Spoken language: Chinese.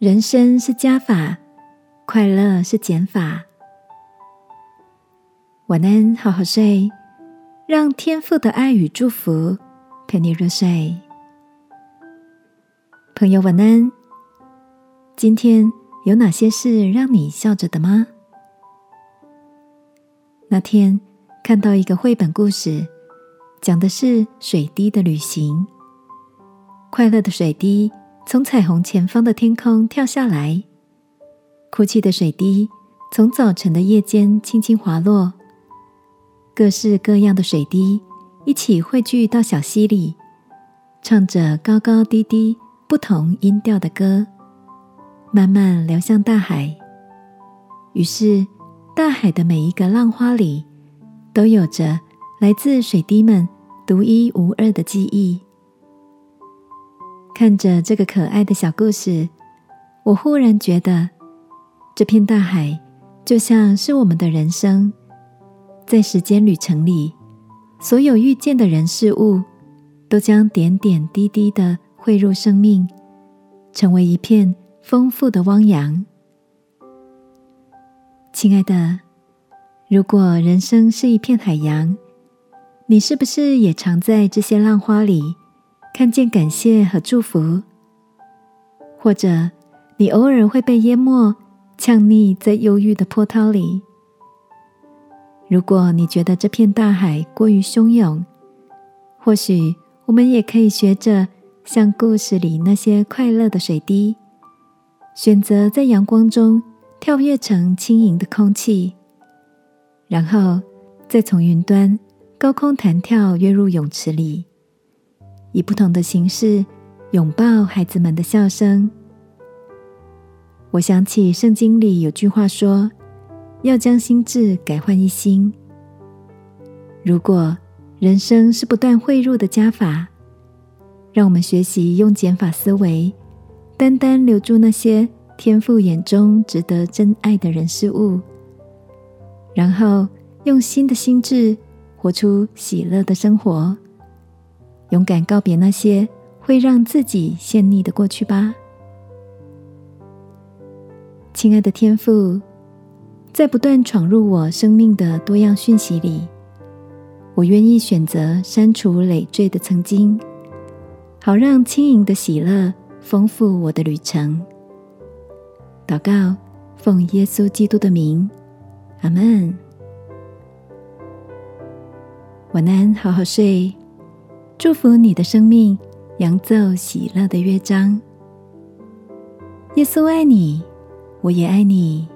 人生是加法，快乐是减法。晚安，好好睡，让天父的爱与祝福陪你入睡。朋友，晚安。今天有哪些事让你笑着的吗？那天看到一个绘本故事，讲的是水滴的旅行。快乐的水滴从彩虹前方的天空跳下来，哭泣的水滴从早晨的夜间轻轻滑落。各式各样的水滴一起汇聚到小溪里，唱着高高低低、不同音调的歌。慢慢流向大海，于是大海的每一个浪花里，都有着来自水滴们独一无二的记忆。看着这个可爱的小故事，我忽然觉得，这片大海就像是我们的人生，在时间旅程里，所有遇见的人事物，都将点点滴滴的汇入生命，成为一片。丰富的汪洋，亲爱的，如果人生是一片海洋，你是不是也常在这些浪花里看见感谢和祝福？或者，你偶尔会被淹没，呛溺在忧郁的波涛里？如果你觉得这片大海过于汹涌，或许我们也可以学着像故事里那些快乐的水滴。选择在阳光中跳跃成轻盈的空气，然后再从云端高空弹跳跃入泳池里，以不同的形式拥抱孩子们的笑声。我想起圣经里有句话说：“要将心智改换一新。”如果人生是不断汇入的加法，让我们学习用减法思维。单单留住那些天父眼中值得真爱的人事物，然后用新的心智活出喜乐的生活，勇敢告别那些会让自己陷溺的过去吧。亲爱的天父，在不断闯入我生命的多样讯息里，我愿意选择删除累赘的曾经，好让轻盈的喜乐。丰富我的旅程。祷告，奉耶稣基督的名，阿门。晚安，好好睡。祝福你的生命，扬奏喜乐的乐章。耶稣爱你，我也爱你。